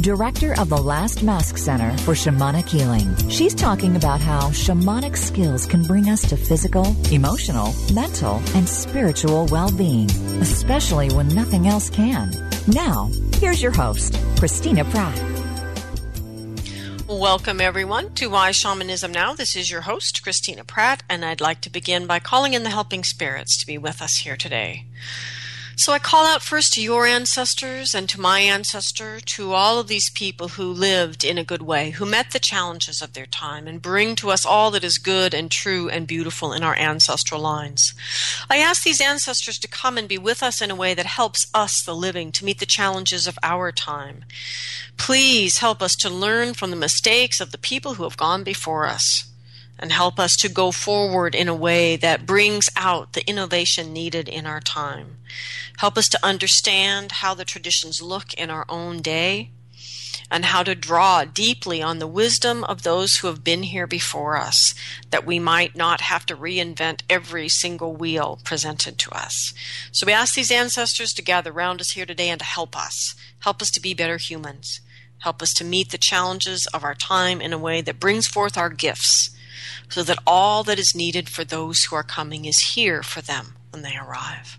director of the Last Mask Center for Shamanic Healing. She's talking about how shamanic skills can bring us to physical, emotional, mental, and spiritual well being, especially when nothing else can. Now, here's your host, Christina Pratt. Welcome, everyone, to Why Shamanism Now. This is your host, Christina Pratt, and I'd like to begin by calling in the helping spirits to be with us here today. So I call out first to your ancestors and to my ancestor, to all of these people who lived in a good way, who met the challenges of their time and bring to us all that is good and true and beautiful in our ancestral lines. I ask these ancestors to come and be with us in a way that helps us, the living, to meet the challenges of our time. Please help us to learn from the mistakes of the people who have gone before us and help us to go forward in a way that brings out the innovation needed in our time. Help us to understand how the traditions look in our own day and how to draw deeply on the wisdom of those who have been here before us, that we might not have to reinvent every single wheel presented to us. So we ask these ancestors to gather around us here today and to help us, help us to be better humans, help us to meet the challenges of our time in a way that brings forth our gifts so that all that is needed for those who are coming is here for them when they arrive.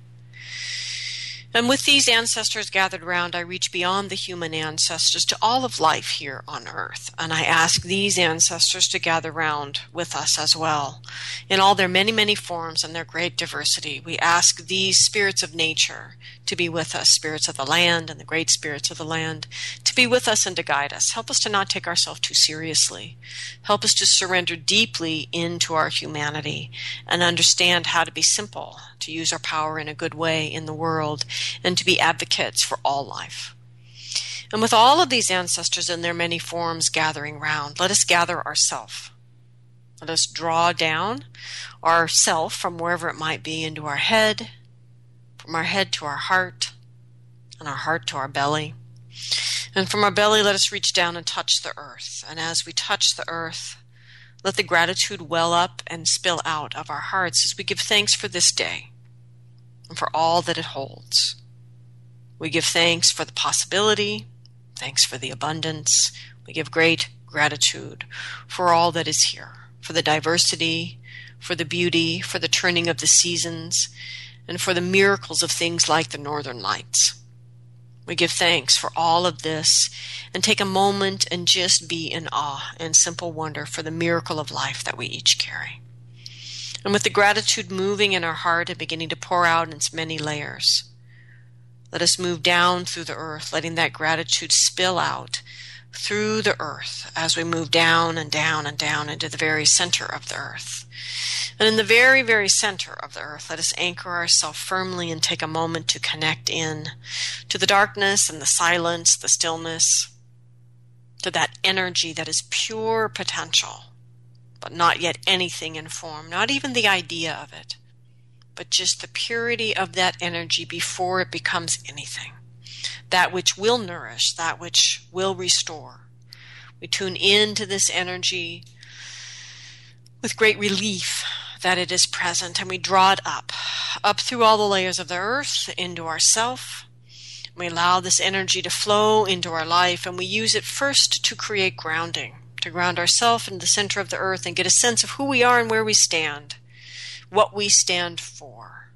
And with these ancestors gathered around, I reach beyond the human ancestors to all of life here on earth. And I ask these ancestors to gather round with us as well. In all their many, many forms and their great diversity, we ask these spirits of nature to be with us, spirits of the land and the great spirits of the land, to be with us and to guide us. Help us to not take ourselves too seriously. Help us to surrender deeply into our humanity and understand how to be simple, to use our power in a good way in the world and to be advocates for all life. And with all of these ancestors in their many forms gathering round, let us gather ourself. Let us draw down our self from wherever it might be into our head, from our head to our heart, and our heart to our belly. And from our belly, let us reach down and touch the earth. And as we touch the earth, let the gratitude well up and spill out of our hearts as we give thanks for this day and for all that it holds. We give thanks for the possibility, thanks for the abundance. We give great gratitude for all that is here, for the diversity, for the beauty, for the turning of the seasons, and for the miracles of things like the northern lights. We give thanks for all of this and take a moment and just be in awe and simple wonder for the miracle of life that we each carry. And with the gratitude moving in our heart and beginning to pour out in its many layers, let us move down through the earth, letting that gratitude spill out through the earth as we move down and down and down into the very center of the earth. And in the very, very center of the earth, let us anchor ourselves firmly and take a moment to connect in to the darkness and the silence, the stillness, to that energy that is pure potential, but not yet anything in form, not even the idea of it but just the purity of that energy before it becomes anything. That which will nourish, that which will restore. We tune into this energy with great relief that it is present and we draw it up, up through all the layers of the earth into ourself. We allow this energy to flow into our life and we use it first to create grounding, to ground ourselves in the center of the earth and get a sense of who we are and where we stand what we stand for.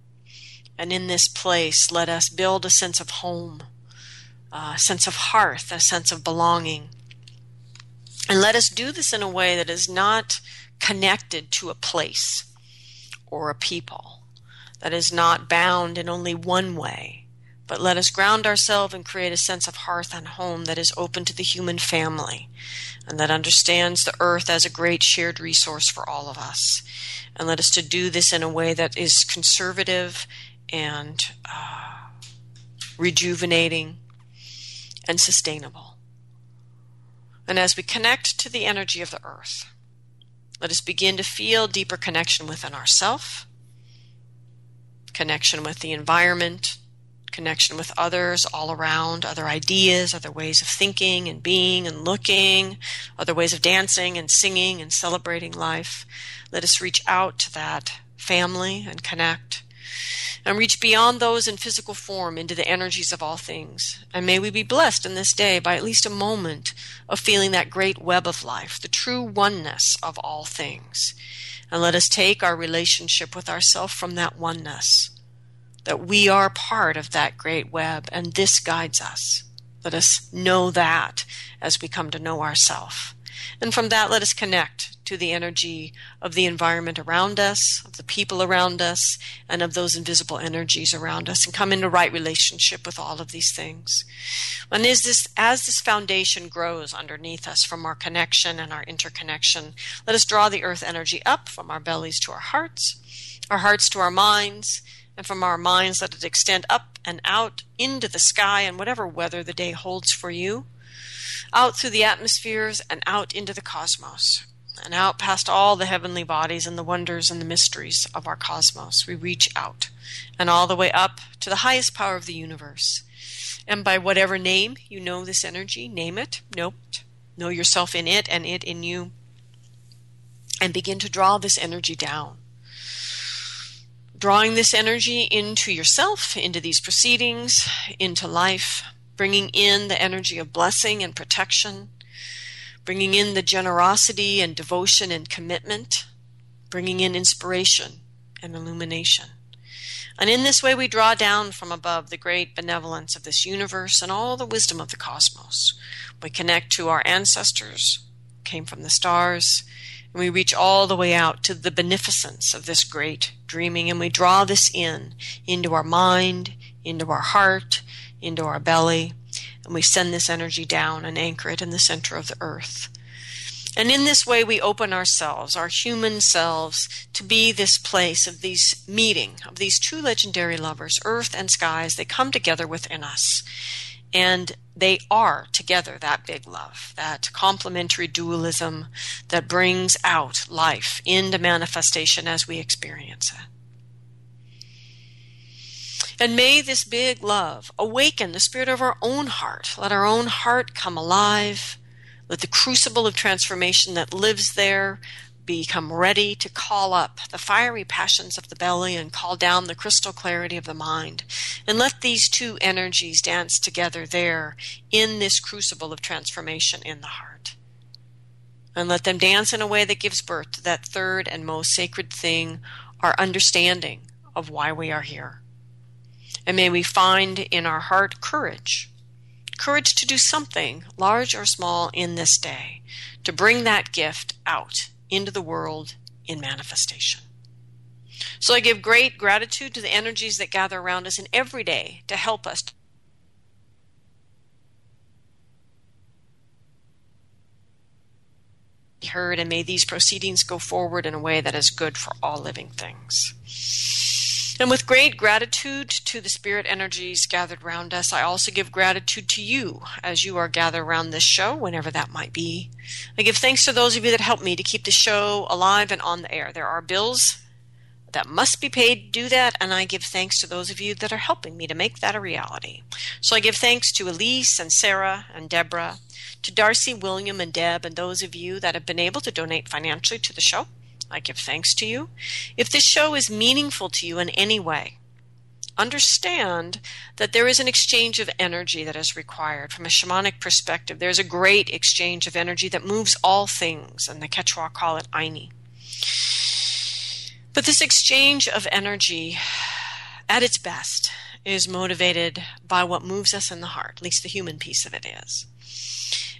And in this place, let us build a sense of home, a sense of hearth, a sense of belonging. And let us do this in a way that is not connected to a place or a people, that is not bound in only one way. But let us ground ourselves and create a sense of hearth and home that is open to the human family and that understands the earth as a great shared resource for all of us and led us to do this in a way that is conservative and uh, rejuvenating and sustainable. And as we connect to the energy of the earth, let us begin to feel deeper connection within ourself, connection with the environment, connection with others all around, other ideas, other ways of thinking and being and looking, other ways of dancing and singing and celebrating life. Let us reach out to that family and connect and reach beyond those in physical form into the energies of all things. And may we be blessed in this day by at least a moment of feeling that great web of life, the true oneness of all things. And let us take our relationship with ourself from that oneness that we are part of that great web and this guides us. Let us know that as we come to know ourselves. And from that, let us connect to the energy of the environment around us, of the people around us, and of those invisible energies around us, and come into right relationship with all of these things. And as this, as this foundation grows underneath us from our connection and our interconnection, let us draw the earth energy up from our bellies to our hearts, our hearts to our minds, and from our minds let it extend up and out into the sky and whatever weather the day holds for you, out through the atmospheres and out into the cosmos, and out past all the heavenly bodies and the wonders and the mysteries of our cosmos. We reach out, and all the way up to the highest power of the universe. And by whatever name you know this energy, name it, know yourself in it and it in you, and begin to draw this energy down drawing this energy into yourself, into these proceedings, into life, bringing in the energy of blessing and protection, bringing in the generosity and devotion and commitment, bringing in inspiration and illumination. And in this way, we draw down from above the great benevolence of this universe and all the wisdom of the cosmos. We connect to our ancestors, came from the stars, and we reach all the way out to the beneficence of this great dreaming, and we draw this in, into our mind, into our heart, into our belly, and we send this energy down and anchor it in the center of the earth. And in this way, we open ourselves, our human selves, to be this place of these meeting of these two legendary lovers, earth and skies. They come together within us. And they are together that big love, that complementary dualism that brings out life into manifestation as we experience it. And may this big love awaken the spirit of our own heart. Let our own heart come alive. Let the crucible of transformation that lives there become ready to call up the fiery passions of the belly and call down the crystal clarity of the mind. And let these two energies dance together there in this crucible of transformation in the heart. And let them dance in a way that gives birth to that third and most sacred thing, our understanding of why we are here. And may we find in our heart courage courage to do something, large or small, in this day, to bring that gift out into the world in manifestation. So I give great gratitude to the energies that gather around us in every day to help us heard and may these proceedings go forward in a way that is good for all living things. And with great gratitude to the spirit energies gathered around us, I also give gratitude to you as you are gathered around this show, whenever that might be. I give thanks to those of you that help me to keep the show alive and on the air. There are bills that must be paid to do that, and I give thanks to those of you that are helping me to make that a reality. So I give thanks to Elise and Sarah and Deborah, to Darcy, William, and Deb, and those of you that have been able to donate financially to the show. I give thanks to you. If this show is meaningful to you in any way, understand that there is an exchange of energy that is required. From a shamanic perspective, there's a great exchange of energy that moves all things, and the Quechua call it Ayni. But this exchange of energy, at its best, is motivated by what moves us in the heart, at least the human piece of it is.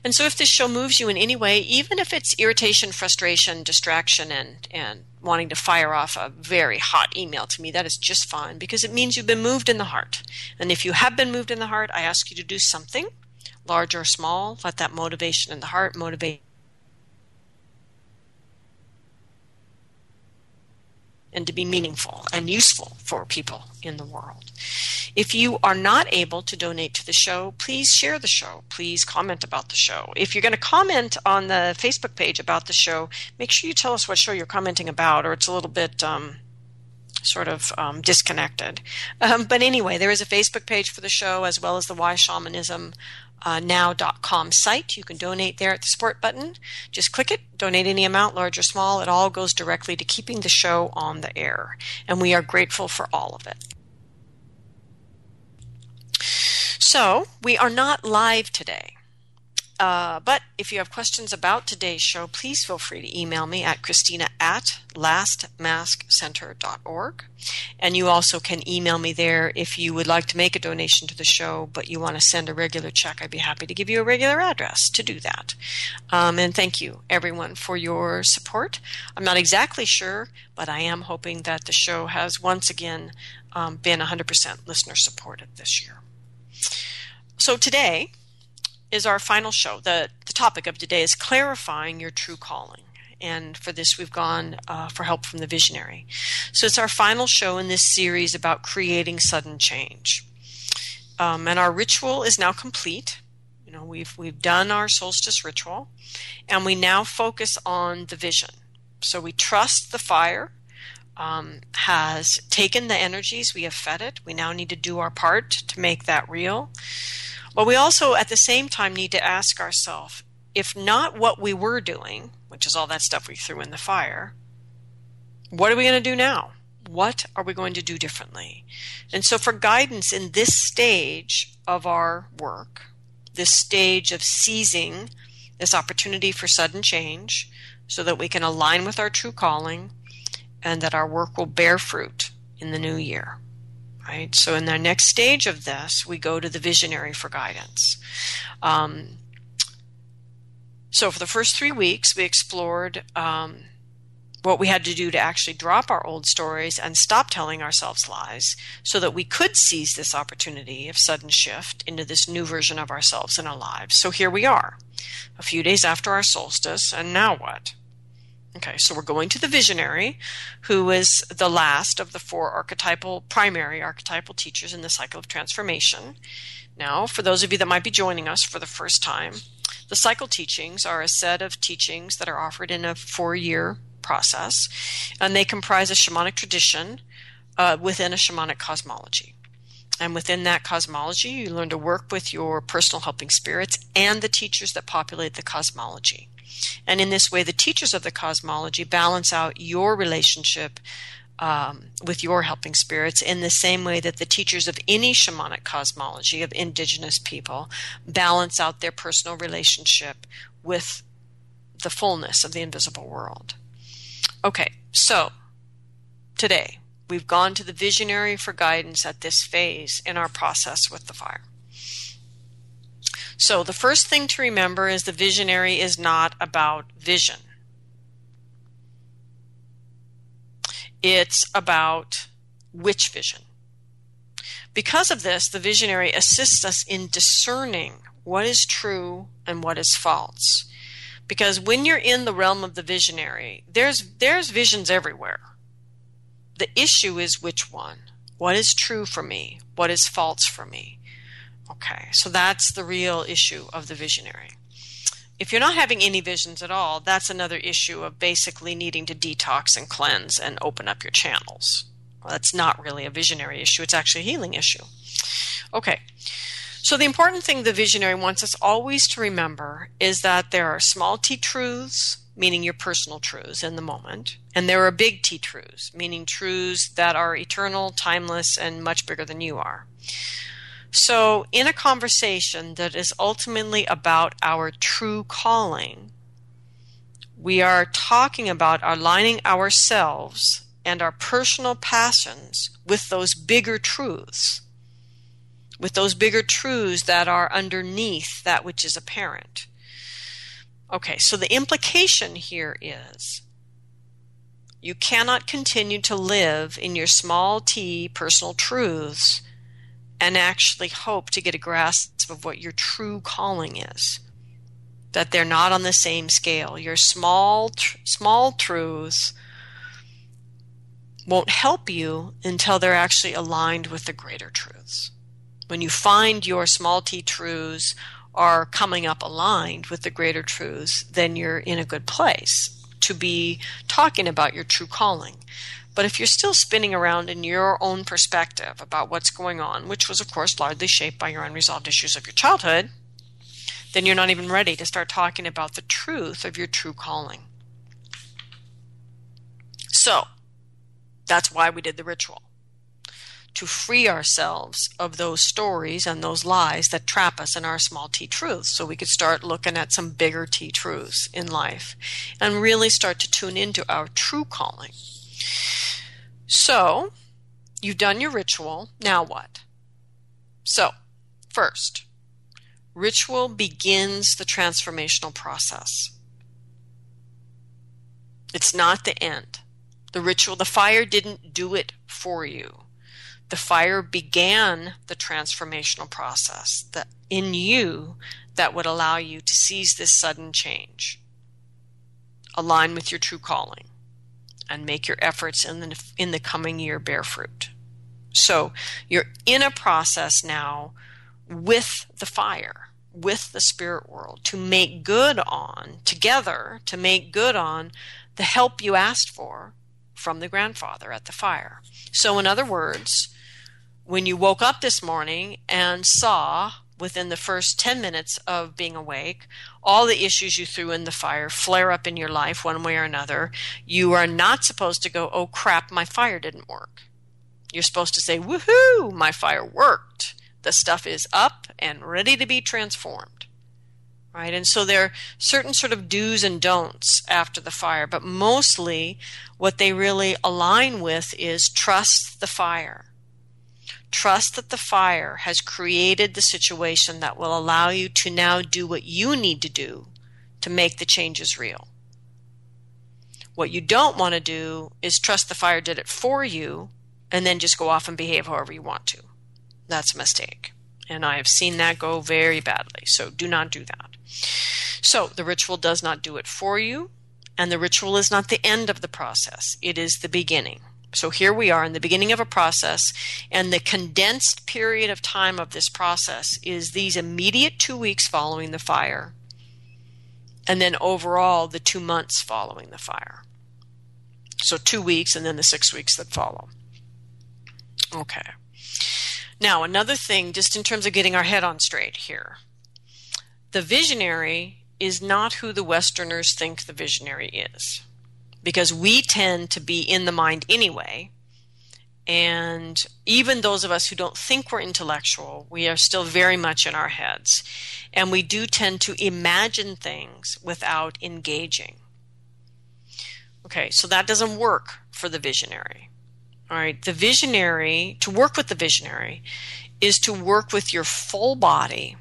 And so if this show moves you in any way, even if it's irritation, frustration, distraction, and, and wanting to fire off a very hot email to me, that is just fine because it means you've been moved in the heart. And if you have been moved in the heart, I ask you to do something, large or small. Let that motivation in the heart motivate and to be meaningful and useful for people in the world. If you are not able to donate to the show, please share the show. Please comment about the show. If you're going to comment on the Facebook page about the show, make sure you tell us what show you're commenting about, or it's a little bit um, sort of um, disconnected. Um, but anyway, there is a Facebook page for the show as well as the Why Shamanism uh, now.com site. You can donate there at the support button. Just click it, donate any amount, large or small. It all goes directly to keeping the show on the air. And we are grateful for all of it. So, we are not live today. Uh, but if you have questions about today's show, please feel free to email me at Christina at lastmaskcenter.org. And you also can email me there if you would like to make a donation to the show, but you want to send a regular check. I'd be happy to give you a regular address to do that. Um, and thank you, everyone, for your support. I'm not exactly sure, but I am hoping that the show has once again um, been 100% listener supported this year. So today, is our final show. The, the topic of today is clarifying your true calling. And for this, we've gone uh, for help from the visionary. So it's our final show in this series about creating sudden change. Um, and our ritual is now complete. You know, we've we've done our solstice ritual, and we now focus on the vision. So we trust the fire um, has taken the energies we have fed it. We now need to do our part to make that real. But we also, at the same time, need to ask ourselves if not what we were doing, which is all that stuff we threw in the fire, what are we going to do now? What are we going to do differently? And so, for guidance in this stage of our work, this stage of seizing this opportunity for sudden change, so that we can align with our true calling and that our work will bear fruit in the new year right? So in the next stage of this, we go to the visionary for guidance. Um, so for the first three weeks, we explored um, what we had to do to actually drop our old stories and stop telling ourselves lies so that we could seize this opportunity of sudden shift into this new version of ourselves in our lives. So here we are, a few days after our solstice, and now what? Okay, so we're going to the visionary, who is the last of the four archetypal, primary archetypal teachers in the cycle of transformation. Now, for those of you that might be joining us for the first time, the cycle teachings are a set of teachings that are offered in a four year process, and they comprise a shamanic tradition uh, within a shamanic cosmology. And within that cosmology, you learn to work with your personal helping spirits and the teachers that populate the cosmology. And in this way, the teachers of the cosmology balance out your relationship um, with your helping spirits in the same way that the teachers of any shamanic cosmology of indigenous people balance out their personal relationship with the fullness of the invisible world. Okay, so today we've gone to the visionary for guidance at this phase in our process with the fire. So the first thing to remember is the visionary is not about vision. It's about which vision. Because of this, the visionary assists us in discerning what is true and what is false. Because when you're in the realm of the visionary, there's there's visions everywhere. The issue is which one. What is true for me? What is false for me? Okay, so that's the real issue of the visionary. If you're not having any visions at all, that's another issue of basically needing to detox and cleanse and open up your channels. Well, that's not really a visionary issue, it's actually a healing issue. Okay, so the important thing the visionary wants us always to remember is that there are small t truths, meaning your personal truths in the moment, and there are big T truths, meaning truths that are eternal, timeless, and much bigger than you are. So, in a conversation that is ultimately about our true calling, we are talking about aligning ourselves and our personal passions with those bigger truths, with those bigger truths that are underneath that which is apparent. Okay, so the implication here is you cannot continue to live in your small t personal truths and actually hope to get a grasp of what your true calling is. That they're not on the same scale. Your small, tr- small truths won't help you until they're actually aligned with the greater truths. When you find your small t truths are coming up aligned with the greater truths, then you're in a good place to be talking about your true calling. But if you're still spinning around in your own perspective about what's going on, which was, of course, largely shaped by your unresolved issues of your childhood, then you're not even ready to start talking about the truth of your true calling. So, that's why we did the ritual to free ourselves of those stories and those lies that trap us in our small t truths so we could start looking at some bigger t truths in life and really start to tune into our true calling. So, you've done your ritual, now what? So, first, ritual begins the transformational process. It's not the end. The ritual, the fire didn't do it for you the fire began the transformational process that in you that would allow you to seize this sudden change align with your true calling and make your efforts in the in the coming year bear fruit. So you're in a process now with the fire with the spirit world to make good on together to make good on the help you asked for from the grandfather at the fire. So in other words when you woke up this morning and saw within the first 10 minutes of being awake all the issues you threw in the fire flare up in your life one way or another, you are not supposed to go, oh crap, my fire didn't work. You're supposed to say, woohoo, my fire worked. The stuff is up and ready to be transformed. Right? And so there are certain sort of do's and don'ts after the fire, but mostly what they really align with is trust the fire Trust that the fire has created the situation that will allow you to now do what you need to do to make the changes real. What you don't want to do is trust the fire did it for you and then just go off and behave however you want to. That's a mistake. And I have seen that go very badly. So do not do that. So the ritual does not do it for you, and the ritual is not the end of the process, it is the beginning. So here we are in the beginning of a process, and the condensed period of time of this process is these immediate two weeks following the fire, and then overall the two months following the fire. So two weeks and then the six weeks that follow. Okay. Now, another thing, just in terms of getting our head on straight here the visionary is not who the Westerners think the visionary is because we tend to be in the mind anyway. And even those of us who don't think we're intellectual, we are still very much in our heads. And we do tend to imagine things without engaging. Okay, so that doesn't work for the visionary. All right, the visionary, to work with the visionary, is to work with your full body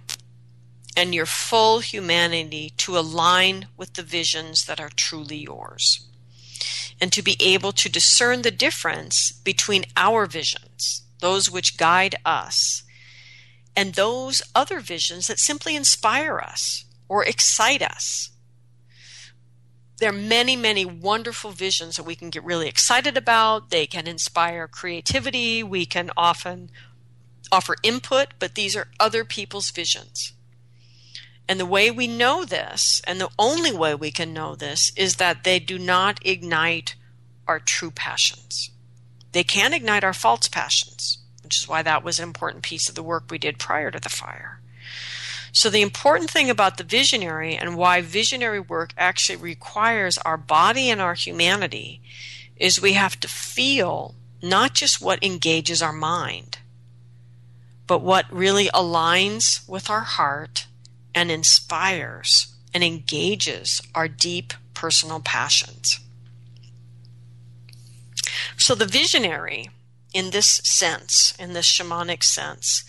and your full humanity to align with the visions that are truly yours and to be able to discern the difference between our visions, those which guide us, and those other visions that simply inspire us or excite us. There are many, many wonderful visions that we can get really excited about. They can inspire creativity. We can often offer input, but these are other people's visions. And the way we know this, and the only way we can know this, is that they do not ignite our true passions. They can ignite our false passions, which is why that was an important piece of the work we did prior to the fire. So, the important thing about the visionary and why visionary work actually requires our body and our humanity is we have to feel not just what engages our mind, but what really aligns with our heart and inspires and engages our deep personal passions. So the visionary, in this sense, in this shamanic sense,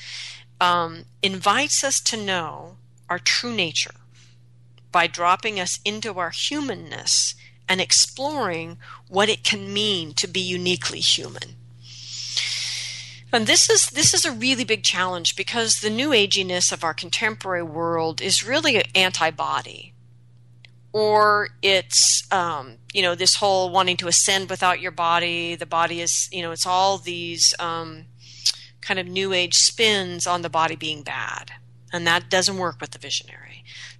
um, invites us to know our true nature by dropping us into our humanness and exploring what it can mean to be uniquely human. And this is this is a really big challenge because the new aginess of our contemporary world is really an antibody or it's um, you know this whole wanting to ascend without your body. The body is you know it's all these um, kind of new age spins on the body being bad, and that doesn't work with the visionary.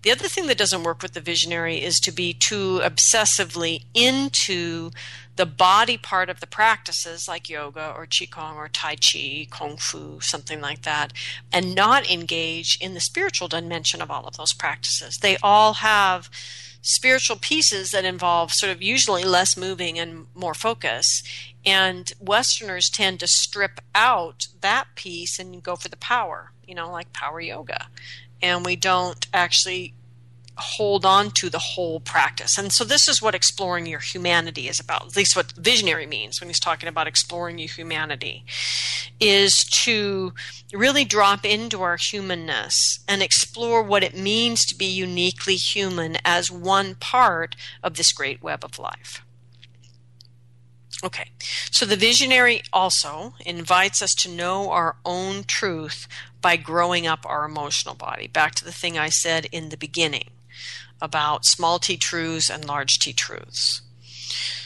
The other thing that doesn't work with the visionary is to be too obsessively into the body part of the practices like yoga or qigong or tai chi, kung fu, something like that, and not engage in the spiritual dimension of all of those practices. They all have spiritual pieces that involve sort of usually less moving and more focus. And Westerners tend to strip out that piece and go for the power, you know, like power yoga. And we don't actually hold on to the whole practice. And so this is what exploring your humanity is about. At least what visionary means when he's talking about exploring your humanity is to really drop into our humanness and explore what it means to be uniquely human as one part of this great web of life. Okay, so the visionary also invites us to know our own truth by growing up our emotional body. Back to the thing I said in the beginning about small t truths and large t truths.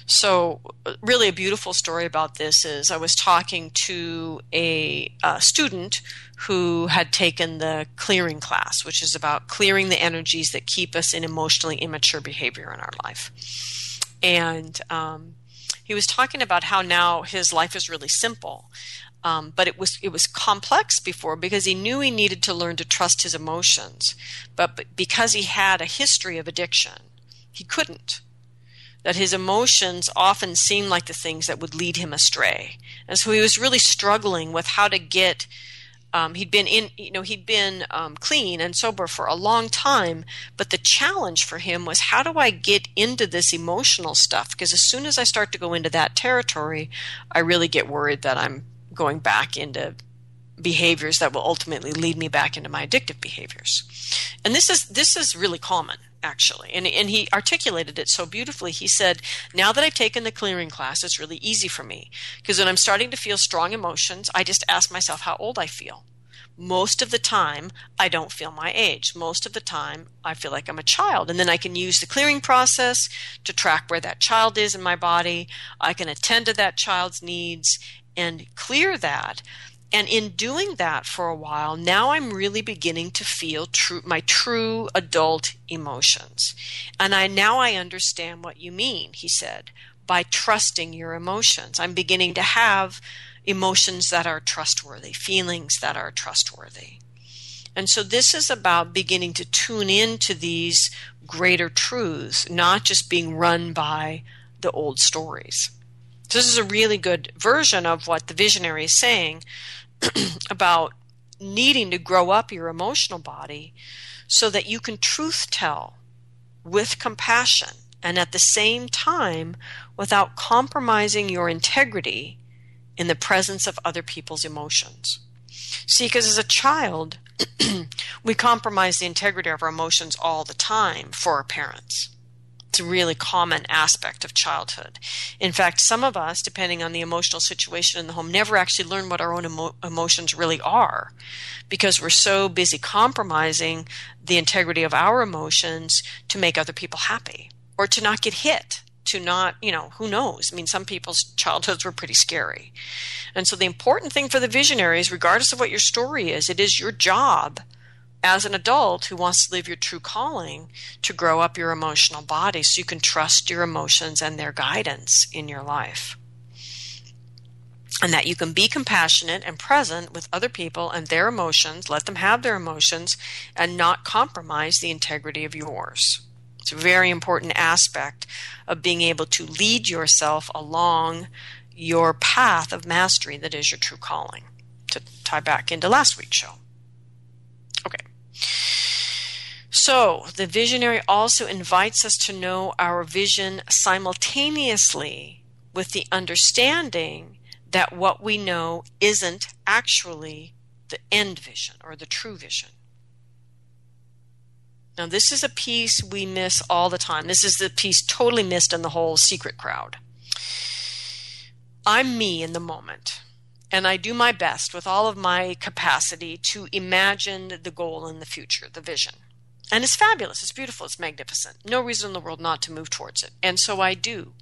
So, really, a beautiful story about this is I was talking to a, a, student who had taken the clearing class, which is about clearing the energies that keep us in emotionally immature behavior in our life. And um, he was talking about how now his life is really simple. Um, but it was it was complex before because he knew he needed to learn to trust his emotions, but, because he had a history of addiction, he couldn't. That his emotions often seemed like the things that would lead him astray, and so he was really struggling with how to get. Um, he'd been in, you know, he'd been um, clean and sober for a long time, but the challenge for him was how do I get into this emotional stuff? Because as soon as I start to go into that territory, I really get worried that I'm going back into behaviors that will ultimately lead me back into my addictive behaviors. And this is this is really common actually. And and he articulated it so beautifully. He said, "Now that I've taken the clearing class, it's really easy for me because when I'm starting to feel strong emotions, I just ask myself how old I feel." Most of the time, I don't feel my age. Most of the time, I feel like I'm a child. And then I can use the clearing process to track where that child is in my body. I can attend to that child's needs and clear that. And in doing that for a while, now I'm really beginning to feel true, my true adult emotions. And I now I understand what you mean, he said, by trusting your emotions. I'm beginning to have emotions that are trustworthy, feelings that are trustworthy. And so this is about beginning to tune into these greater truths, not just being run by the old stories. This is a really good version of what the visionary is saying about needing to grow up your emotional body so that you can truth tell with compassion and at the same time without compromising your integrity in the presence of other people's emotions. See, because as a child, we compromise the integrity of our emotions all the time for our parents. It's a really common aspect of childhood. In fact, some of us, depending on the emotional situation in the home, never actually learn what our own emo- emotions really are because we're so busy compromising the integrity of our emotions to make other people happy or to not get hit to not, you know, who knows? I mean, some people's childhoods were pretty scary. And so the important thing for the visionaries, regardless of what your story is, it is your job as an adult who wants to live your true calling to grow up your emotional body so you can trust your emotions and their guidance in your life. And that you can be compassionate and present with other people and their emotions, let them have their emotions, and not compromise the integrity of yours. It's a very important aspect of being able to lead yourself along your path of mastery that is your true calling. To tie back into last week's show. So, the visionary also invites us to know our vision simultaneously with the understanding that what we know isn't actually the end vision or the true vision. Now, this is a piece we miss all the time. This is the piece totally missed in the whole secret crowd. I'm me in the moment and I do my best with all of my capacity to imagine the goal in the future, the vision. And it's fabulous, it's beautiful, it's magnificent. No reason in the world not to move towards it. And so I do.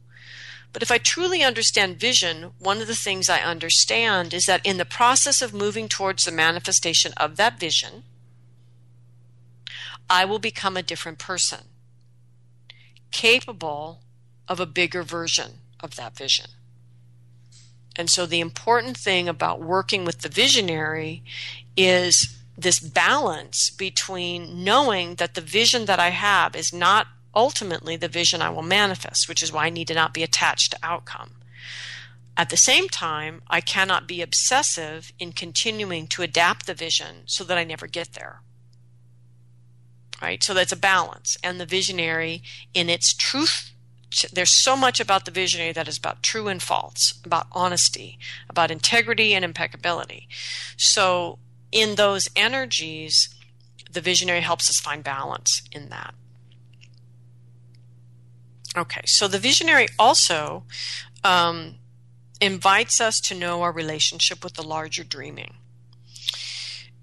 But if I truly understand vision, one of the things I understand is that in the process of moving towards the manifestation of that vision, I will become a different person, capable of a bigger version of that vision. And so the important thing about working with the visionary is this balance between knowing that the vision that I have is not ultimately the vision I will manifest, which is why I need to not be attached to outcome. At the same time, I cannot be obsessive in continuing to adapt the vision so that I never get there. Right? So that's a balance. And the visionary, in its truth, there's so much about the visionary that is about true and false, about honesty, about integrity and impeccability. So in those energies, the visionary helps us find balance in that. Okay, so the visionary also um, invites us to know our relationship with the larger dreaming.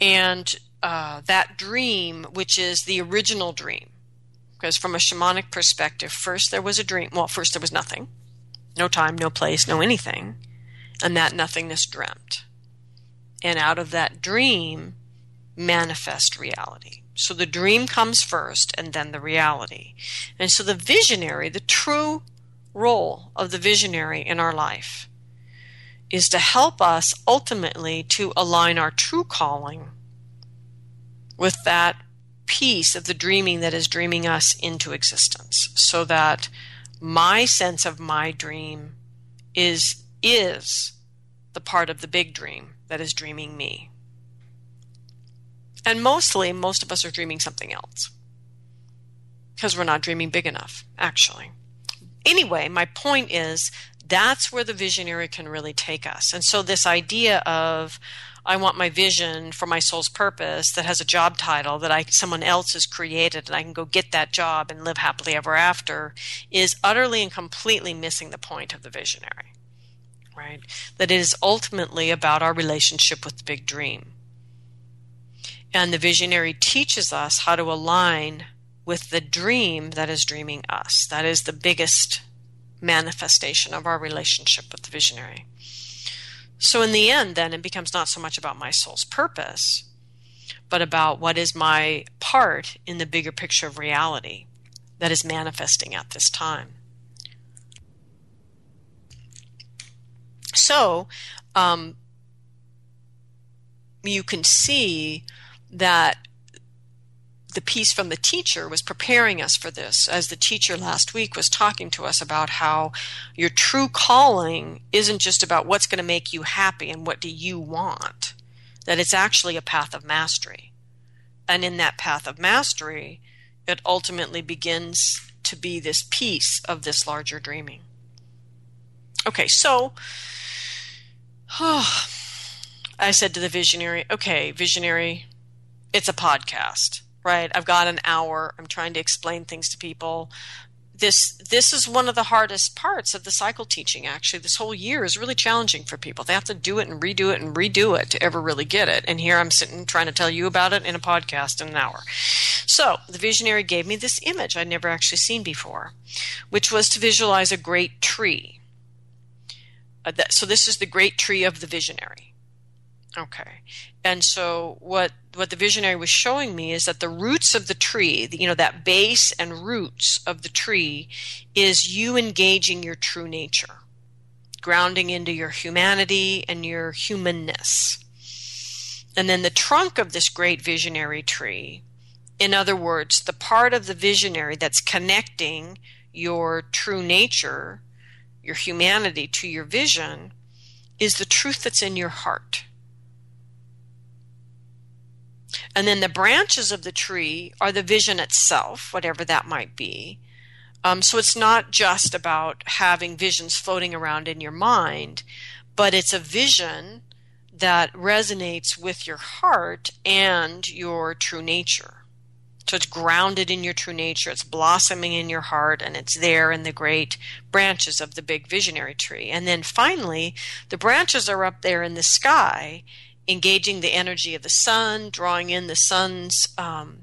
And uh, that dream, which is the original dream, because from a shamanic perspective, first there was a dream. Well, first there was nothing no time, no place, no anything. And that nothingness dreamt and out of that dream manifest reality. So the dream comes first and then the reality. And so the visionary, the true role of the visionary in our life is to help us ultimately to align our true calling with that piece of the dreaming that is dreaming us into existence so that my sense of my dream is is the part of the big dream that is dreaming me. And mostly, most of us are dreaming something else because we're not dreaming big enough, actually. Anyway, my point is that's where the visionary can really take us. And so, this idea of I want my vision for my soul's purpose that has a job title that I someone else has created and I can go get that job and live happily ever after is utterly and completely missing the point of the visionary right? That it is ultimately about our relationship with the big dream. And the visionary teaches us how to align with the dream that is dreaming us. That is the biggest manifestation of our relationship with the visionary. So, in the end, then, it becomes not so much about my soul's purpose, but about what is my part in the bigger picture of reality that is manifesting at this time. So, um, you can see that the piece from the teacher was preparing us for this, as the teacher last week was talking to us about how your true calling isn't just about what's going to make you happy and what do you want, that it's actually a path of mastery. And in that path of mastery, it ultimately begins to be this piece of this larger dreaming. Okay, so I said to the visionary, okay, visionary, it's a podcast, right? I've got an hour. I'm trying to explain things to people. This this is one of the hardest parts of the cycle teaching actually. This whole year is really challenging for people. They have to do it and redo it and redo it to ever really get it. And here I'm sitting trying to tell you about it in a podcast in an hour. So, the visionary gave me this image I'd never actually seen before, which was to visualize a great tree uh, that, so this is the great tree of the visionary. Okay. And so what what the visionary was showing me is that the roots of the tree, you know, that base and roots of the tree is you engaging your true nature, grounding into your humanity and your humanness. And then the trunk of this great visionary tree, in other words, the part of the visionary that's connecting your true nature your humanity to your vision is the truth that's in your heart. And then the branches of the tree are the vision itself, whatever that might be. Um, so it's not just about having visions floating around in your mind, but it's a vision that resonates with your heart and your true nature. So it's grounded in your true nature, it's blossoming in your heart, and it's there in the great branches of the big visionary tree. And then finally, the branches are up there in the sky, engaging the energy of the sun, drawing in the sun's um,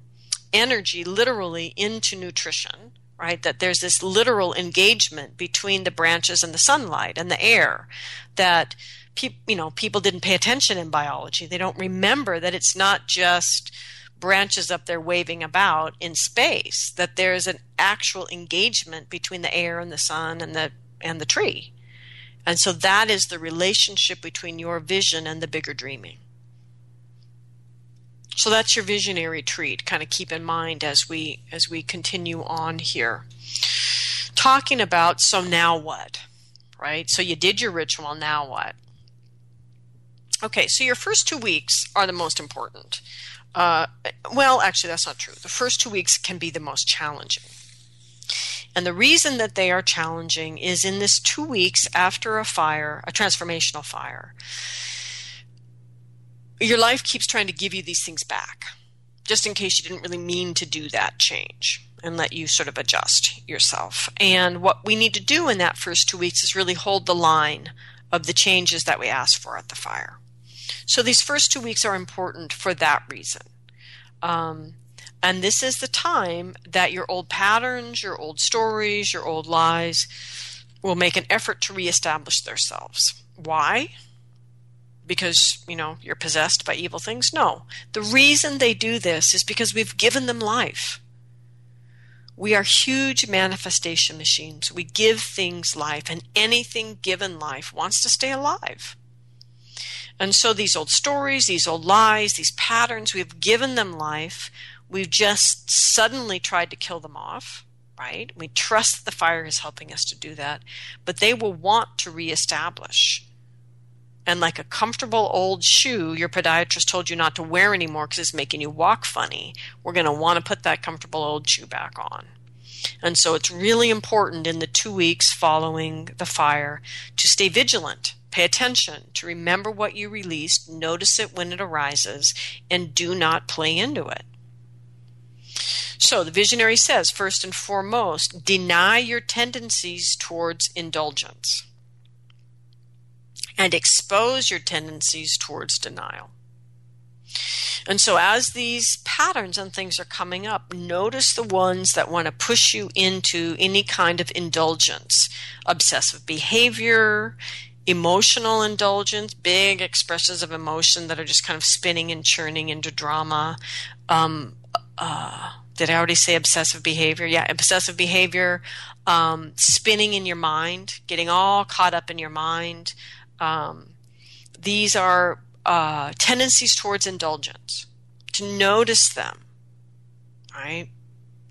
energy literally into nutrition, right? That there's this literal engagement between the branches and the sunlight and the air that you know people didn't pay attention in biology. They don't remember that it's not just branches up there waving about in space that there's an actual engagement between the air and the sun and the and the tree. And so that is the relationship between your vision and the bigger dreaming. So that's your visionary tree. Kind of keep in mind as we as we continue on here. Talking about so now what? Right? So you did your ritual, now what? Okay, so your first two weeks are the most important. Uh, well, actually, that's not true. The first two weeks can be the most challenging. And the reason that they are challenging is in this two weeks after a fire, a transformational fire, your life keeps trying to give you these things back, just in case you didn't really mean to do that change and let you sort of adjust yourself. And what we need to do in that first two weeks is really hold the line of the changes that we asked for at the fire. So these first two weeks are important for that reason. Um, and this is the time that your old patterns, your old stories, your old lies will make an effort to reestablish themselves. Why? Because, you know, you're possessed by evil things? No. The reason they do this is because we've given them life. We are huge manifestation machines. We give things life, and anything given life wants to stay alive. And so these old stories, these old lies, these patterns, we've given them life. We've just suddenly tried to kill them off, right? We trust the fire is helping us to do that, but they will want to reestablish. And like a comfortable old shoe your podiatrist told you not to wear anymore because it's making you walk funny, we're going to want to put that comfortable old shoe back on. And so it's really important in the two weeks following the fire to stay vigilant Pay attention to remember what you released, notice it when it arises, and do not play into it. So the visionary says, first and foremost, deny your tendencies towards indulgence and expose your tendencies towards denial. And so, as these patterns and things are coming up, notice the ones that want to push you into any kind of indulgence, obsessive behavior, emotional indulgence, big expressions of emotion that are just kind of spinning and churning into drama. Um, uh, did I already say obsessive behavior? Yeah, obsessive behavior, um, spinning in your mind, getting all caught up in your mind. Um, these are uh, tendencies towards indulgence. To notice them, right,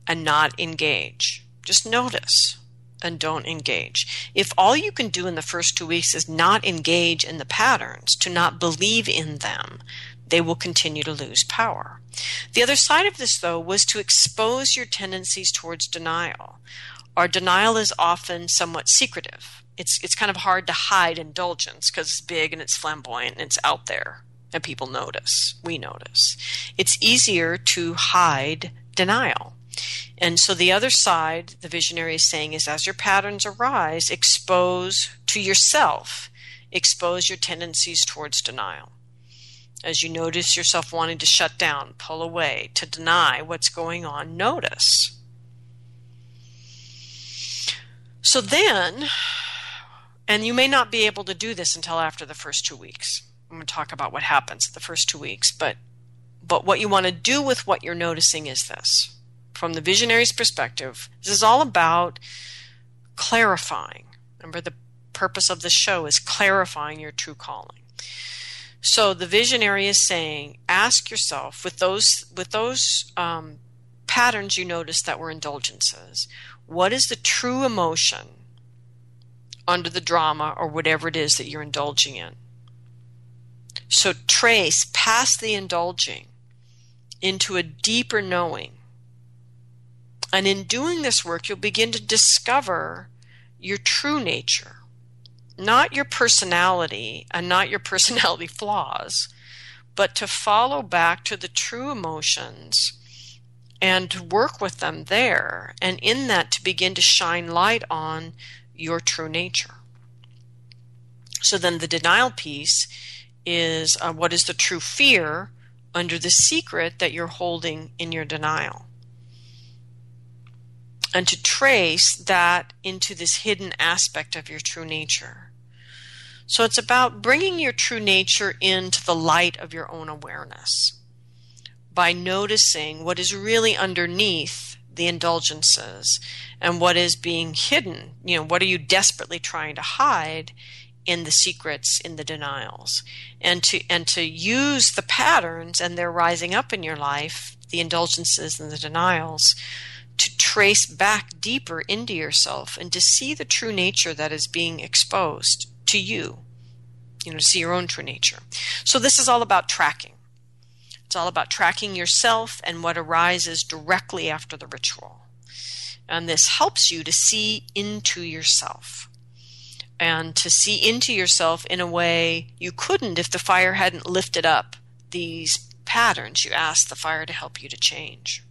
and not engage. Just notice and don't engage. If all you can do in the first two weeks is not engage in the patterns, to not believe in them, they will continue to lose power. The other side of this, though, was to expose your tendencies towards denial. Our denial is often somewhat secretive. It's, it's kind of hard to hide indulgence because it's big and it's flamboyant and it's out there and people notice. We notice. It's easier to hide denial. And so the other side, the visionary is saying, is as your patterns arise, expose to yourself, expose your tendencies towards denial. As you notice yourself wanting to shut down, pull away, to deny what's going on, notice. So then, and you may not be able to do this until after the first two weeks. I'm going to talk about what happens the first two weeks, but but what you want to do with what you're noticing is this from the visionary's perspective, this is all about clarifying. Remember, the purpose of the show is clarifying your true calling. So the visionary is saying, ask yourself with those with those um, patterns you noticed that were indulgences, what is the true emotion under the drama or whatever it is that you're indulging in? So trace past the indulging into a deeper knowing and in doing this work, you'll begin to discover your true nature, not your personality and not your personality flaws, but to follow back to the true emotions and work with them there. And in that, to begin to shine light on your true nature. So then the denial piece is uh, what is the true fear under the secret that you're holding in your denial. and to trace that into this hidden aspect of your true nature. So it's about bringing your true nature into the light of your own awareness by noticing what is really underneath the indulgences and what is being hidden. You know, what are you desperately trying to hide in the secrets, in the denials? And to and to use the patterns and they're rising up in your life, the indulgences and the denials, to trace back deeper into yourself and to see the true nature that is being exposed to you. You know, to see your own true nature. So this is all about tracking. It's all about tracking yourself and what arises directly after the ritual. And this helps you to see into yourself and to see into yourself in a way you couldn't if the fire hadn't lifted up these patterns you asked the fire to help you to change.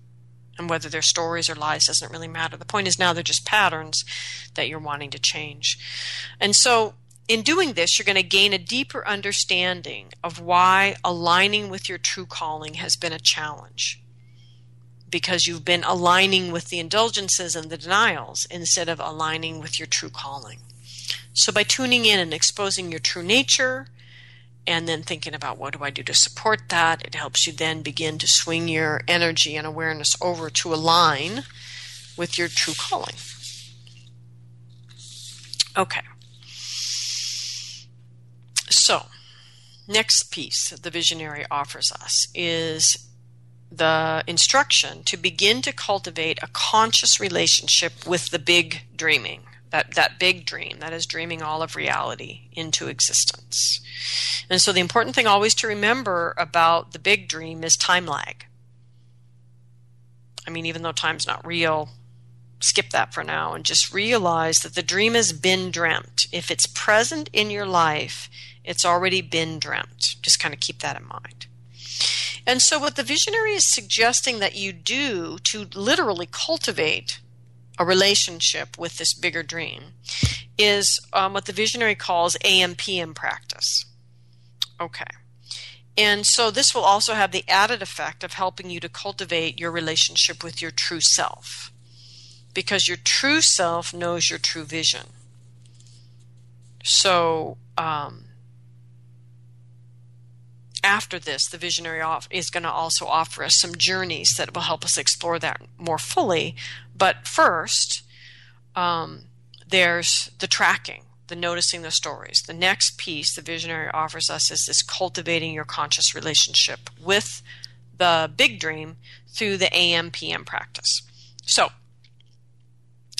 And whether they're stories or lies doesn't really matter. The point is now they're just patterns that you're wanting to change. And so in doing this, you're going to gain a deeper understanding of why aligning with your true calling has been a challenge. Because you've been aligning with the indulgences and the denials instead of aligning with your true calling. So, by tuning in and exposing your true nature, and then thinking about what do I do to support that, it helps you then begin to swing your energy and awareness over to align with your true calling. Okay. So, next piece the visionary offers us is the instruction to begin to cultivate a conscious relationship with the big dreaming that that big dream that is dreaming all of reality into existence. And so the important thing always to remember about the big dream is time lag. I mean even though time's not real skip that for now and just realize that the dream has been dreamt. If it's present in your life it's already been dreamt. Just kind of keep that in mind. And so, what the visionary is suggesting that you do to literally cultivate a relationship with this bigger dream is um, what the visionary calls AMPM practice. Okay. And so, this will also have the added effect of helping you to cultivate your relationship with your true self because your true self knows your true vision. So, um, after this, the visionary is going to also offer us some journeys that will help us explore that more fully. But first, um, there's the tracking, the noticing the stories. The next piece the visionary offers us is this cultivating your conscious relationship with the big dream through the AM PM practice. So,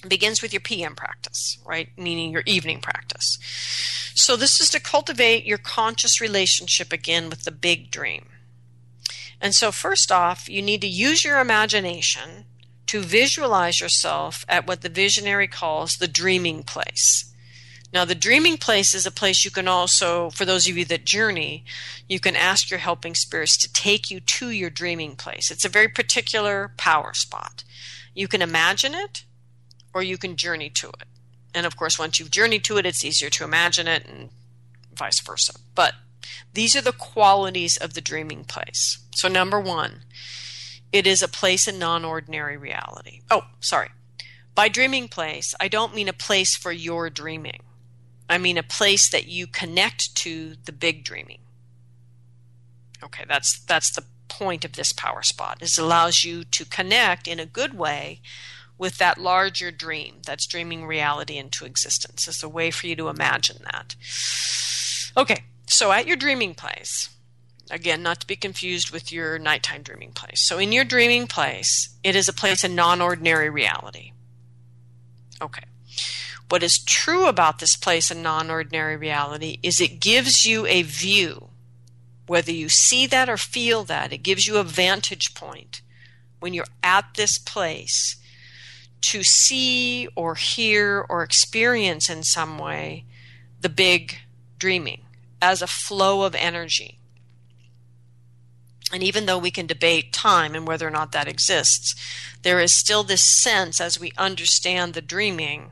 begins with your PM practice, right? Meaning your evening practice. So, this is to cultivate your conscious relationship again with the big dream. And so, first off, you need to use your imagination to visualize yourself at what the visionary calls the dreaming place. Now, the dreaming place is a place you can also, for those of you that journey, you can ask your helping spirits to take you to your dreaming place. It's a very particular power spot. You can imagine it, or you can journey to it. And of course, once you've journeyed to it, it's easier to imagine it and vice versa. But these are the qualities of the dreaming place. So, number one, it is a place in non ordinary reality. Oh, sorry. By dreaming place, I don't mean a place for your dreaming. I mean a place that you connect to the big dreaming. Okay, that's that's the point of this power spot. Is allows you to connect in a good way with that larger dream that's dreaming reality into existence. It's a way for you to imagine that. Okay, so at your dreaming place, again, not to be confused with your nighttime dreaming place. So in your dreaming place, it is a place in non ordinary reality. Okay. What is true about this place in non ordinary reality is it gives you a view. Whether you see that or feel that, it gives you a vantage point when you're at this place to see or hear or experience in some way the big dreaming as a flow of energy. And even though we can debate time and whether or not that exists, there is still this sense as we understand the dreaming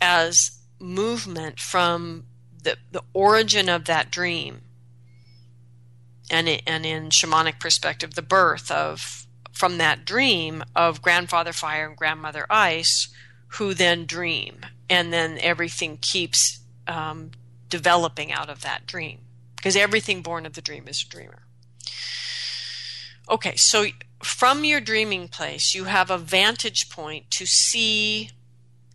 as movement from the, the origin of that dream and, and in shamanic perspective, the birth of from that dream of grandfather fire and grandmother ice who then dream. And then everything keeps um, developing out of that dream. Because everything born of the dream is a dreamer. Okay so from your dreaming place you have a vantage point to see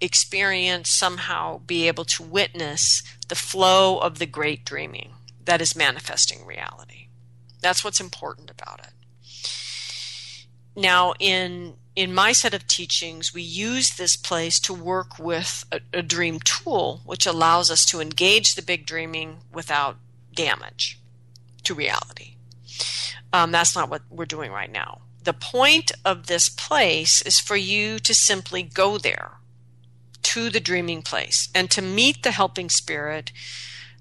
experience somehow be able to witness the flow of the great dreaming that is manifesting reality that's what's important about it now in in my set of teachings, we use this place to work with a, a, dream tool, which allows us to engage the big dreaming without damage to reality. Um, that's not what we're doing right now. The point of this place is for you to simply go there to the dreaming place and to meet the helping spirit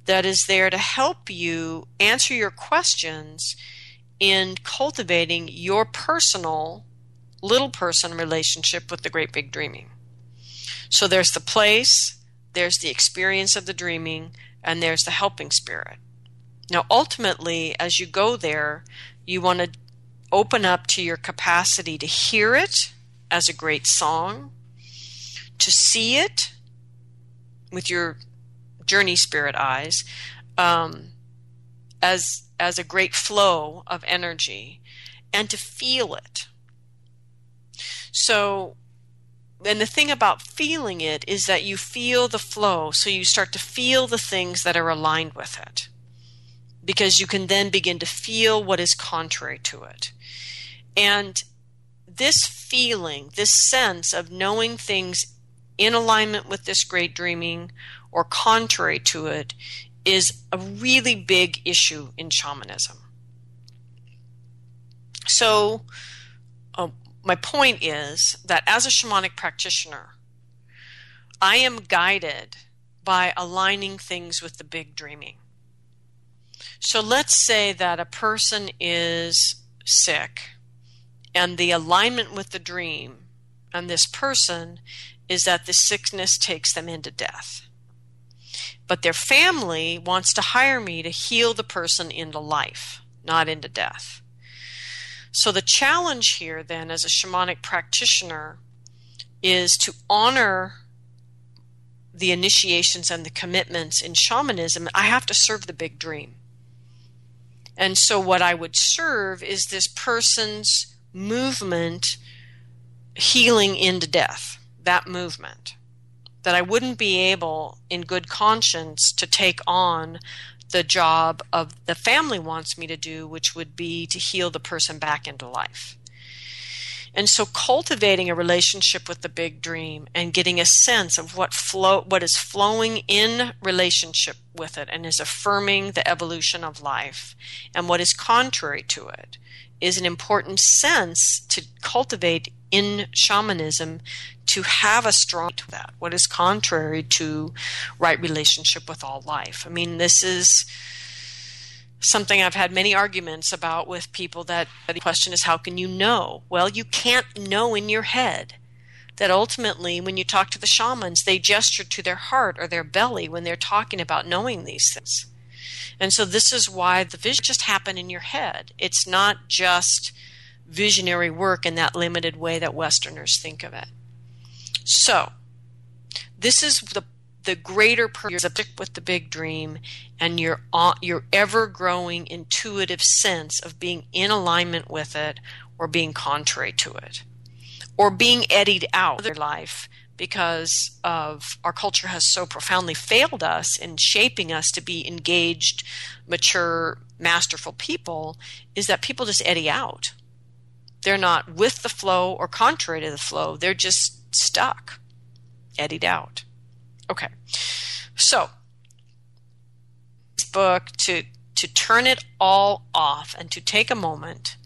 that is there to help you answer your questions in cultivating your personal little person relationship with the great big dreaming. So there's the place, there's the experience of the dreaming, and there's the helping spirit. Now, ultimately, as you go there, you want to open up to your capacity to hear it as a great song, to see it with your journey spirit eyes um, as as a great flow of energy, and to feel it so, and the thing about feeling it is that you feel the flow. So you start to feel the things that are aligned with it. Because you can then begin to feel what is contrary to it. And this feeling, this sense of knowing things in alignment with this great dreaming or contrary to it, is a really big issue in shamanism. So, um, my point is that as a shamanic practitioner, I am guided by aligning things with the big dreaming. So let's say that a person is sick and the alignment with the dream and this person is that the sickness takes them into death. But their family wants to hire me to heal the person into life, not into death. So the challenge here, then, as a shamanic practitioner, is to honor the initiations and the commitments in shamanism. I have to serve the big dream. And so, what I would serve is this person's movement healing into death, that movement. That I wouldn't be able, in good conscience, to take on the job of the family wants me to do, which would be to heal the person back into life. And so cultivating a relationship with the big dream and getting a sense of what flow what is flowing in relationship with it and is affirming the evolution of life and what is contrary to it is an important sense to cultivate in shamanism to have a strong to that what is contrary to right relationship with all life. I mean this is something i've had many arguments about with people that the question is how can you know? Well you can't know in your head that ultimately when you talk to the shamans they gesture to their heart or their belly when they're talking about knowing these things. And so this is why the vision just happen in your head. It's not just visionary work in that limited way that Westerners think of it. So, this is the the greater purpose with the big dream and your uh, your ever growing intuitive sense of being in alignment with it or being contrary to it or being eddied out of their life because of our culture has so profoundly failed us in shaping us to be engaged mature masterful people is that people just eddy out they're not with the flow or contrary to the flow. They're just stuck, eddied out. Okay. So, this book to to turn it all off and to take a moment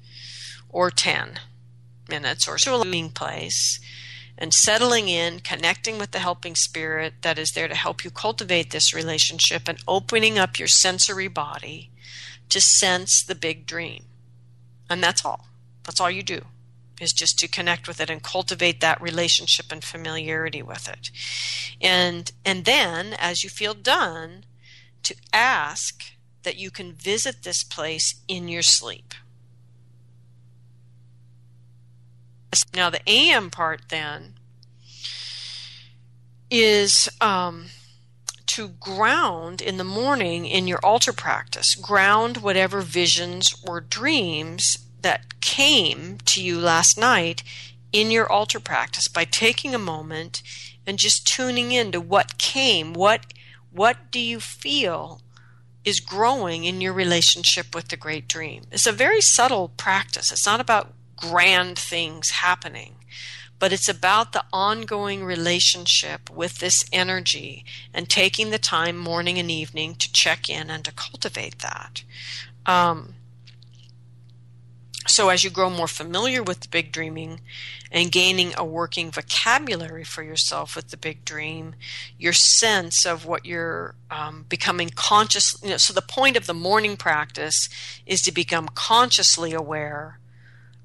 or 10 minutes or so being place and settling in, connecting with the helping spirit that is there to help you cultivate this relationship and opening up your sensory body to sense the big dream. And that's all. That's all you do is just to connect with it and cultivate that relationship and familiarity with it. And and then as you feel done to ask that you can visit this place in your sleep. Now, the AM part then is um, to ground in the morning in your altar practice, ground whatever visions or dreams that came to you last night in your altar practice by taking a moment and just tuning into what came, what what do you feel is growing in your relationship with the great dream. It's a very subtle practice. It's not about grand things happening but it's about the ongoing relationship with this energy and taking the time morning and evening to check in and to cultivate that. Um, so, as you grow more familiar with the big dreaming and gaining a working vocabulary for yourself with the big dream, your sense of what you're um, becoming conscious. You know, so, the point of the morning practice is to become consciously aware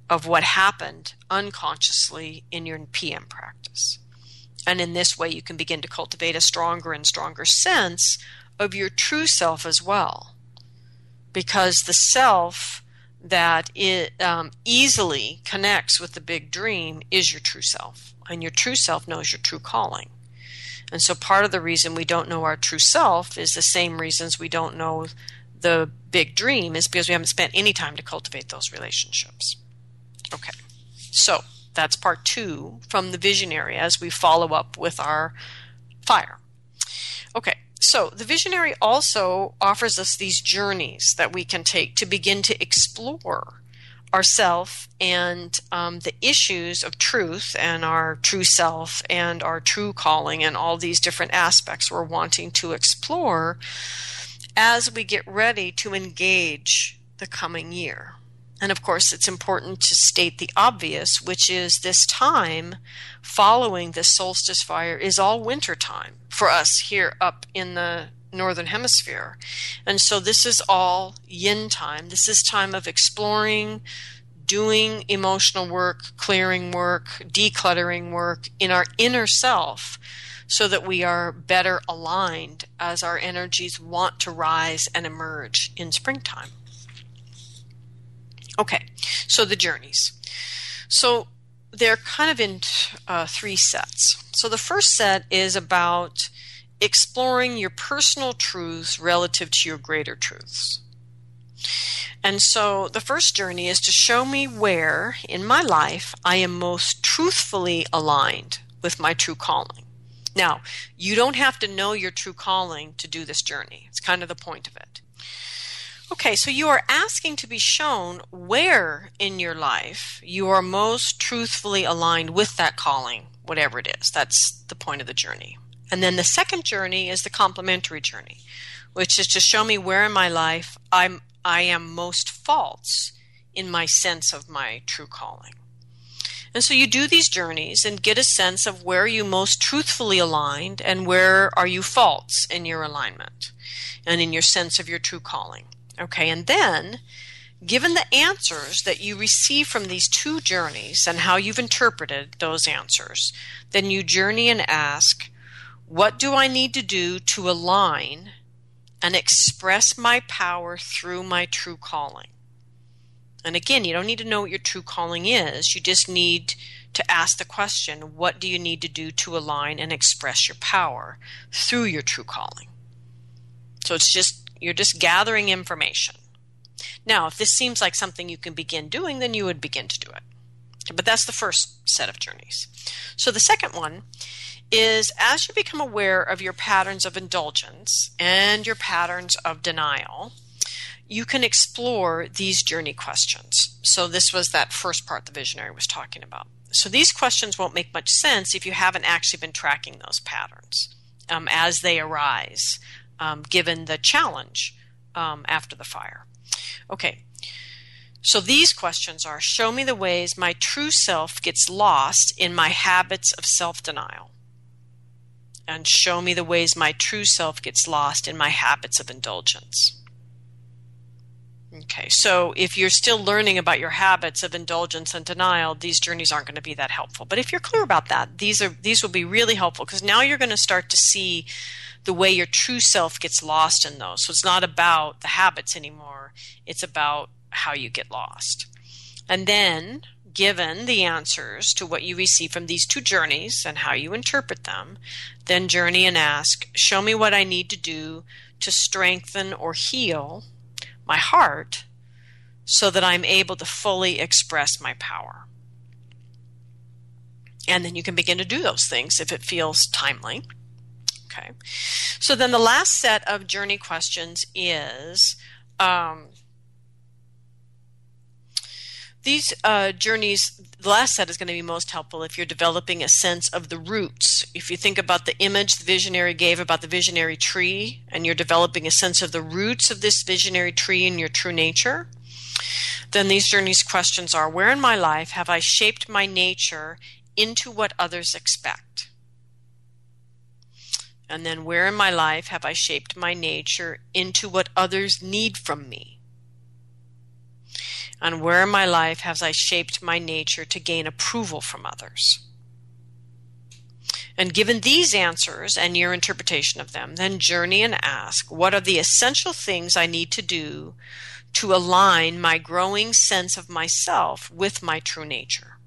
of what happened unconsciously in your PM practice. And in this way, you can begin to cultivate a stronger and stronger sense of your true self as well. Because the self that it um, easily connects with the big dream is your true self. And your true self knows your true calling. And so part of the reason we don't know our true self is the same reasons we don't know the big dream is because we haven't spent any time to cultivate those relationships. Okay, so that's part two from the visionary as we follow up with our fire. Okay, so the visionary also offers us these journeys that we can take to begin to explore ourself and um, the issues of truth and our true self and our true calling and all these different aspects we're wanting to explore as we get ready to engage the coming year. And of course, it's important to state the obvious, which is this time following the solstice fire is all winter time for us here up in the northern hemisphere. And so this is all yin time. This is time of exploring, doing emotional work, clearing work, decluttering work in our inner self so that we are better aligned as our energies want to rise and emerge in springtime. Okay, so the journeys. So they're kind of in uh, three sets. So the first set is about exploring your personal truths relative to your greater truths. And so the first journey is to show me where in my life I am most truthfully aligned with my true calling. Now, you don't have to know your true calling to do this journey. It's kind of the point of it. Okay, so you are asking to be shown where in your life you are most truthfully aligned with that calling, whatever it is. That's the point of the journey. And then the second journey is the complementary journey, which is to show me where in my life I'm I am most false in my sense of my true calling. And so you do these journeys and get a sense of where you most truthfully aligned and where are you false in your alignment and in your sense of your true calling. Okay, and then given the answers that you receive from these two journeys and how you've interpreted those answers, then you journey and ask, What do I need to do to align and express my power through my true calling? And again, you don't need to know what your true calling is. You just need to ask the question, What do you need to do to align and express your power through your true calling? So it's just you're just gathering information. Now, if this seems like something you can begin doing, then you would begin to do it. But that's the first set of journeys. So the second one is as you become aware of your patterns of indulgence and your patterns of denial, you can explore these journey questions. So this was that first part the visionary was talking about. So these questions won't make much sense if you haven't actually been tracking those patterns um, as they arise um, given the challenge um, after the fire. Okay, so these questions are Show me the ways my true self gets lost in my habits of self denial. And show me the ways my true self gets lost in my habits of indulgence. Okay, so if you're still learning about your habits of indulgence and denial, these journeys aren't going to be that helpful. But if you're clear about that, these are these will be really helpful because now you're going to start to see the way your true self gets lost in those. So it's not about the habits anymore, it's about how you get lost. And then given the answers to what you receive from these two journeys and how you interpret them, then journey and ask, Show me what I need to do to strengthen or heal my heart so that I'm able to fully express my power. And then you can begin to do those things if it feels timely. Okay. So then the last set of journey questions is um, these uh, journeys, the last set is going to be most helpful if you're developing a sense of the roots. If you think about the image the visionary gave about the visionary tree, and you're developing a sense of the roots of this visionary tree in your true nature, then these journeys questions are Where in my life have I shaped my nature into what others expect? And then, where in my life have I shaped my nature into what others need from me? On where in my life has I shaped my nature to gain approval from others. And given these answers and your interpretation of them, then journey and ask what are the essential things I need to do to align my growing sense of myself with my true nature.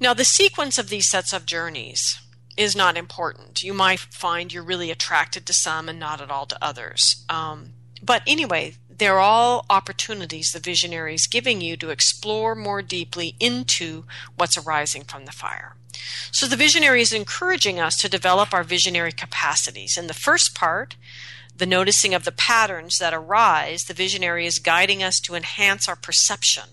Now, the sequence of these sets of journeys is not important. You might find you're really attracted to some and not at all to others. Um, but anyway, they're all opportunities the visionary is giving you to explore more deeply into what's arising from the fire. So the visionary is encouraging us to develop our visionary capacities. In the first part, the noticing of the patterns that arise, the visionary is guiding us to enhance our perception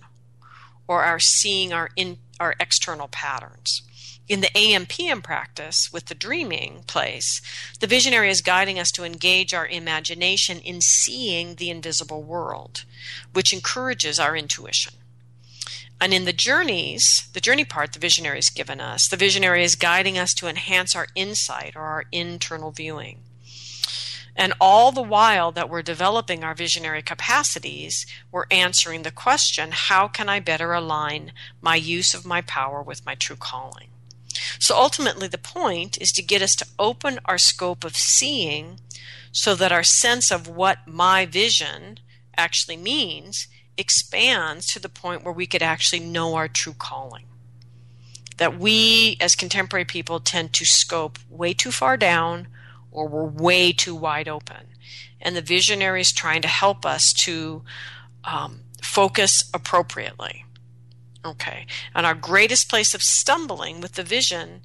or our seeing our in our external patterns in the AM/PM practice with the dreaming place, the visionary is guiding us to engage our imagination in seeing the invisible world, which encourages our intuition. And in the journeys, the journey part the visionary has given us, the visionary is guiding us to enhance our insight or our internal viewing. And all the while that we're developing our visionary capacities, we're answering the question how can I better align my use of my power with my true calling? So ultimately, the point is to get us to open our scope of seeing so that our sense of what my vision actually means expands to the point where we could actually know our true calling. That we, as contemporary people, tend to scope way too far down or we're way too wide open. And the visionary is trying to help us to um, focus appropriately. Okay. And our greatest place of stumbling with the vision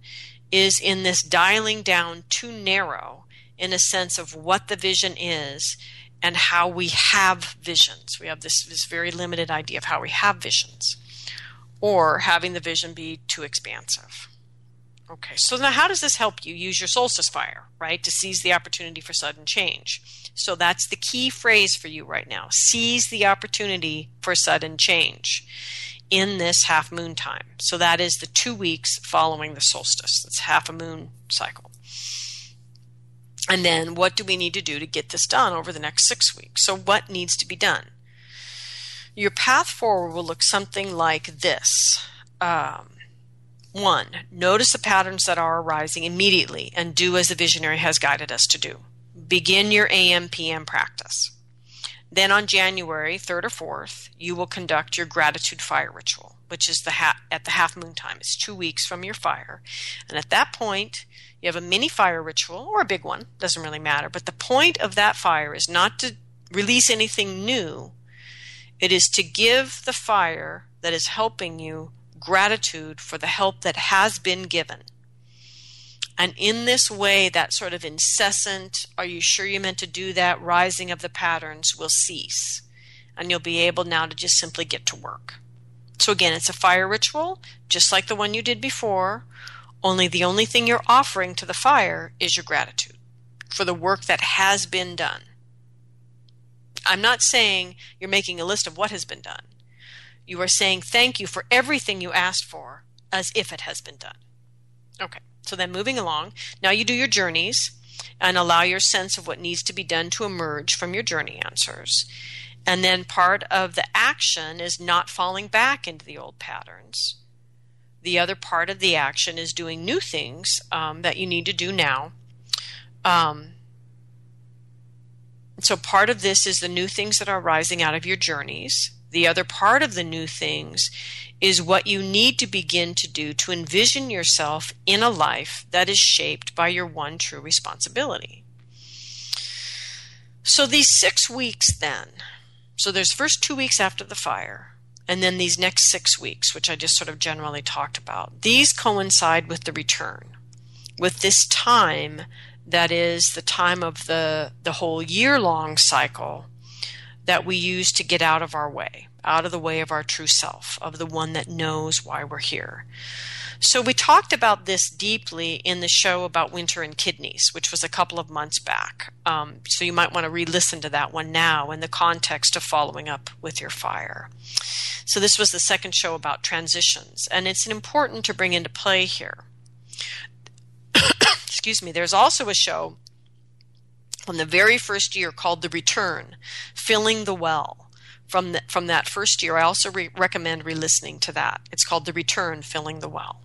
is in this dialing down too narrow in a sense of what the vision is and how we have visions. We have this, this very limited idea of how we have visions, or having the vision be too expansive. Okay, so now how does this help you use your solstice fire, right, to seize the opportunity for sudden change? So that's the key phrase for you right now seize the opportunity for sudden change in this half moon time. So that is the two weeks following the solstice. That's half a moon cycle. And then what do we need to do to get this done over the next six weeks? So, what needs to be done? Your path forward will look something like this. Um, one, notice the patterns that are arising immediately and do as the visionary has guided us to do. Begin your AM PM practice. Then on January 3rd or 4th, you will conduct your gratitude fire ritual, which is the ha- at the half moon time. It's two weeks from your fire. And at that point, you have a mini fire ritual or a big one, doesn't really matter. But the point of that fire is not to release anything new, it is to give the fire that is helping you gratitude for the help that has been given. And in this way, that sort of incessant, are you sure you meant to do that, rising of the patterns will cease. And you'll be able now to just simply get to work. So, again, it's a fire ritual, just like the one you did before, only the only thing you're offering to the fire is your gratitude for the work that has been done. I'm not saying you're making a list of what has been done. You are saying thank you for everything you asked for as if it has been done. Okay. So then moving along, now you do your journeys and allow your sense of what needs to be done to emerge from your journey answers. And then part of the action is not falling back into the old patterns. The other part of the action is doing new things um, that you need to do now. Um, so part of this is the new things that are rising out of your journeys. The other part of the new things is what you need to begin to do to envision yourself in a life that is shaped by your one true responsibility. So these six weeks then, so there's first two weeks after the fire, and then these next six weeks, which I just sort of generally talked about, these coincide with the return, with this time that is the time of the, the whole year long cycle that we use to get out of our way, out of the way of our true self, of the one that knows why we're here. So we talked about this deeply in the show about winter and kidneys, which was a couple of months back. Um, so you might want to re-listen to that one now in the context of following up with your fire. So this was the second show about transitions, and it's important to bring into play here. Excuse me. There's also a show from the very first year called The Return, Filling the Well. From, the, from that first year, I also re- recommend re listening to that. It's called The Return, Filling the Well.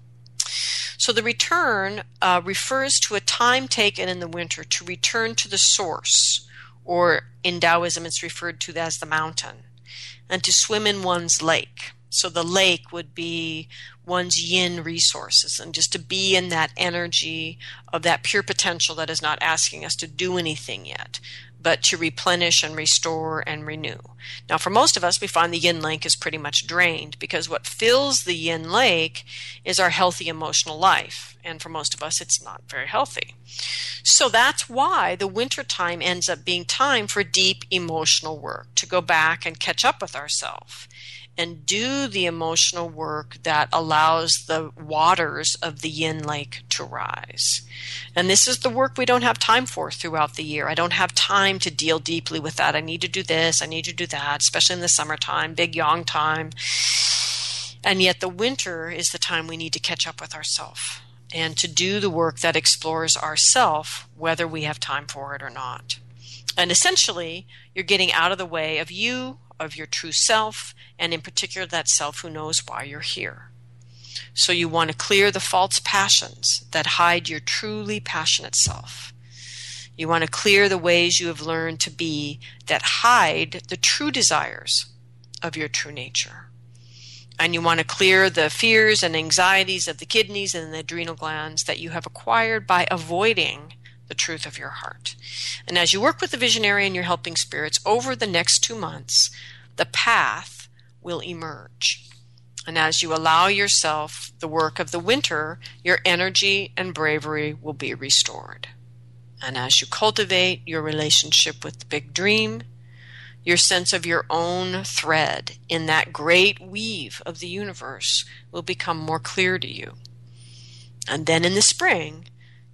So the return uh, refers to a time taken in the winter to return to the source, or in Taoism, it's referred to as the mountain, and to swim in one's lake. So the lake would be one's yin resources and just to be in that energy of that pure potential that is not asking us to do anything yet, but to replenish and restore and renew. Now, for most of us, we find the yin lake is pretty much drained because what fills the yin lake is our healthy emotional life. And for most of us, it's not very healthy. So that's why the winter time ends up being time for deep emotional work, to go back and catch up with ourselves and do the emotional work that allows the waters of the yin lake to rise. And this is the work we don't have time for throughout the year. I don't have time to deal deeply with that. I need to do this, I need to do that, especially in the summertime, big yang time. And yet the winter is the time we need to catch up with ourselves and to do the work that explores ourself, whether we have time for it or not. And essentially, you're getting out of the way of you, of your true self, and in particular that self who knows why you're here. So you want to clear the false passions that hide your truly passionate self. You want to clear the ways you have learned to be that hide the true desires of your true nature. And you want to clear the fears and anxieties of the kidneys and the adrenal glands that you have acquired by avoiding the truth of your heart. And as you work with the visionary and your helping spirits over the next two months, the path will emerge. And as you allow yourself the work of the winter, your energy and bravery will be restored. And as you cultivate your relationship with the big dream, your sense of your own thread in that great weave of the universe will become more clear to you. And then in the spring,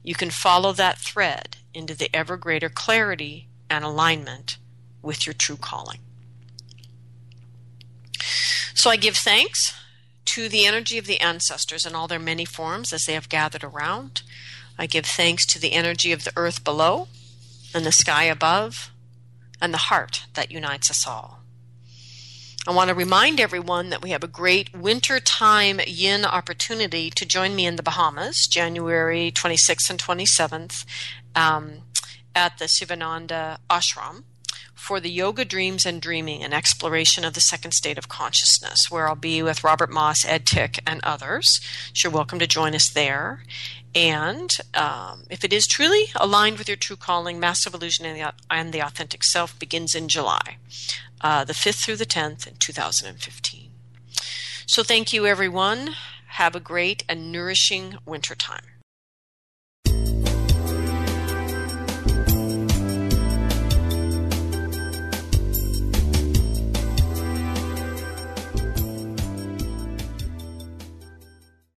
you can follow that thread into the ever greater clarity and alignment with your true calling. So I give thanks to the energy of the ancestors in all their many forms as they have gathered around. I give thanks to the energy of the earth below and the sky above and the heart that unites us all. I want to remind everyone that we have a great wintertime yin opportunity to join me in the Bahamas, January 26th and 27th, um, at the Sivananda Ashram for the Yoga Dreams and Dreaming, an exploration of the second state of consciousness, where I'll be with Robert Moss, Ed Tick, and others. So you're welcome to join us there. And um, if it is truly aligned with your true calling, Massive Illusion and the, and the Authentic Self begins in July uh, the 5th through the 10th in 2015. So thank you, everyone. Have a great and nourishing winter time.